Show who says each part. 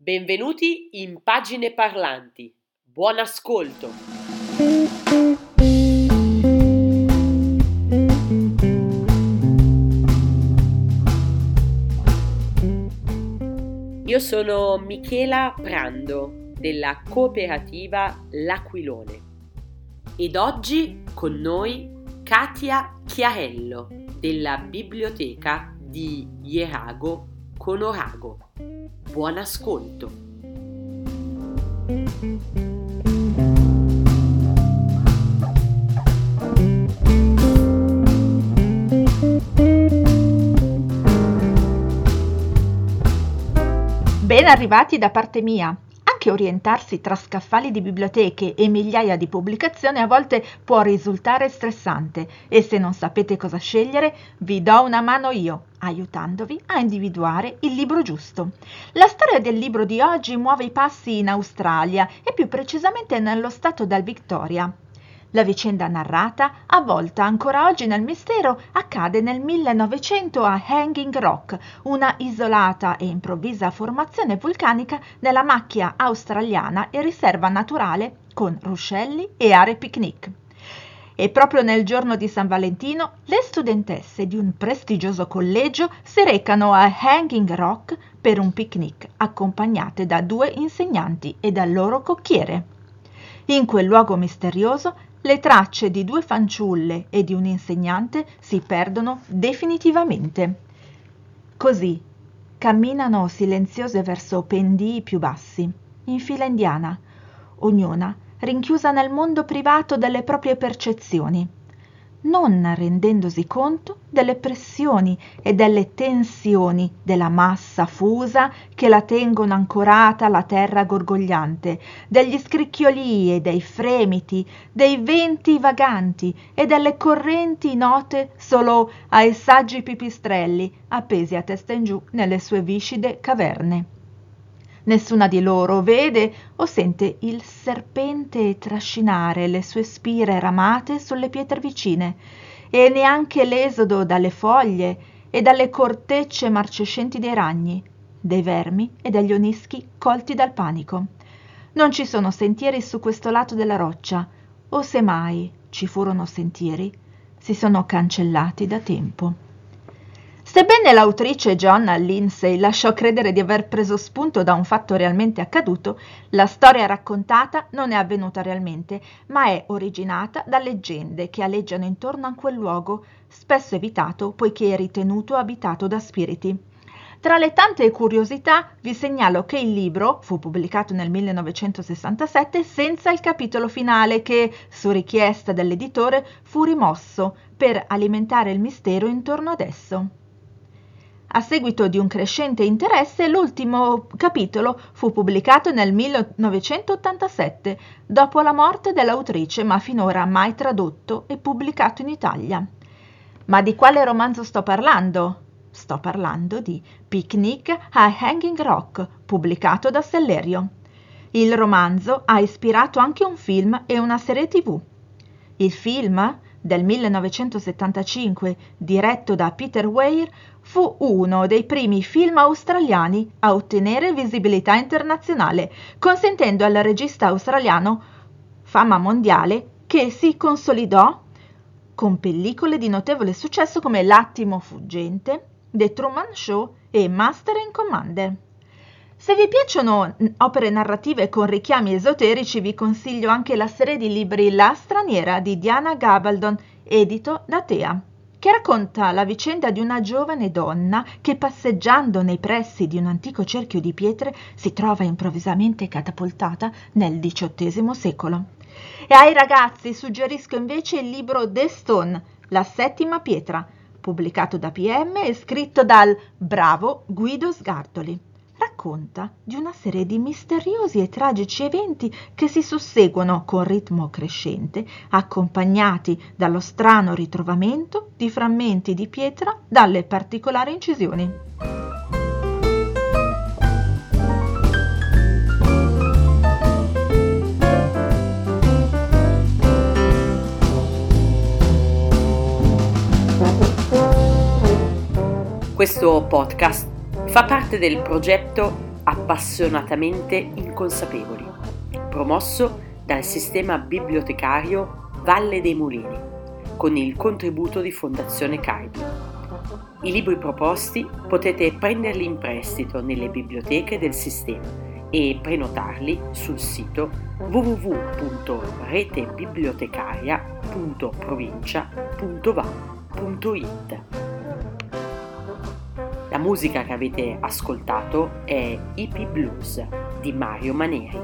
Speaker 1: Benvenuti in Pagine Parlanti. Buon ascolto! Io sono Michela Prando della cooperativa L'Aquilone ed oggi con noi Katia Chiarello della biblioteca di Ierago Conorago. Buon ascolto!
Speaker 2: Ben arrivati da parte mia. Anche orientarsi tra scaffali di biblioteche e migliaia di pubblicazioni a volte può risultare stressante e se non sapete cosa scegliere vi do una mano io, aiutandovi a individuare il libro giusto. La storia del libro di oggi muove i passi in Australia e più precisamente nello stato del Victoria. La vicenda narrata, avvolta ancora oggi nel mistero, accade nel 1900 a Hanging Rock, una isolata e improvvisa formazione vulcanica nella macchia australiana e riserva naturale con ruscelli e aree picnic. E proprio nel giorno di San Valentino le studentesse di un prestigioso collegio si recano a Hanging Rock per un picnic, accompagnate da due insegnanti e dal loro cocchiere. In quel luogo misterioso le tracce di due fanciulle e di un insegnante si perdono definitivamente. Così camminano silenziose verso pendii più bassi, in fila indiana, ognuna rinchiusa nel mondo privato delle proprie percezioni non rendendosi conto delle pressioni e delle tensioni della massa fusa che la tengono ancorata alla terra gorgogliante, degli scricchiolii e dei fremiti, dei venti vaganti e delle correnti note solo ai saggi pipistrelli appesi a testa in giù nelle sue viscide caverne. Nessuna di loro vede o sente il serpente trascinare le sue spire ramate sulle pietre vicine e neanche l'esodo dalle foglie e dalle cortecce marcescenti dei ragni, dei vermi e degli onischi colti dal panico. Non ci sono sentieri su questo lato della roccia, o se mai ci furono sentieri, si sono cancellati da tempo. Sebbene l'autrice Joanna Lindsay lasciò credere di aver preso spunto da un fatto realmente accaduto, la storia raccontata non è avvenuta realmente, ma è originata da leggende che aleggiano intorno a quel luogo, spesso evitato poiché è ritenuto abitato da spiriti. Tra le tante curiosità vi segnalo che il libro fu pubblicato nel 1967 senza il capitolo finale che, su richiesta dell'editore, fu rimosso per alimentare il mistero intorno ad esso. A seguito di un crescente interesse, l'ultimo capitolo fu pubblicato nel 1987, dopo la morte dell'autrice, ma finora mai tradotto e pubblicato in Italia. Ma di quale romanzo sto parlando? Sto parlando di Picnic a Hanging Rock, pubblicato da Sellerio. Il romanzo ha ispirato anche un film e una serie tv. Il film del 1975, diretto da Peter Weir, fu uno dei primi film australiani a ottenere visibilità internazionale, consentendo al regista australiano fama mondiale che si consolidò con pellicole di notevole successo come L'attimo fuggente, The Truman Show e Master and Commander. Se vi piacciono opere narrative con richiami esoterici, vi consiglio anche la serie di libri La straniera di Diana Gabaldon, edito da Tea, che racconta la vicenda di una giovane donna che passeggiando nei pressi di un antico cerchio di pietre si trova improvvisamente catapultata nel XVIII secolo. E ai ragazzi suggerisco invece il libro The Stone, La settima pietra, pubblicato da PM e scritto dal bravo Guido Sgartoli racconta di una serie di misteriosi e tragici eventi che si susseguono con ritmo crescente, accompagnati dallo strano ritrovamento di frammenti di pietra dalle particolari incisioni.
Speaker 1: Questo podcast fa parte del progetto Appassionatamente inconsapevoli, promosso dal sistema bibliotecario Valle dei Mulini, con il contributo di Fondazione Cardi. I libri proposti potete prenderli in prestito nelle biblioteche del sistema e prenotarli sul sito www.retebibliotecaria.provincia.va.it. La musica che avete ascoltato è Hippie Blues di Mario Maneri.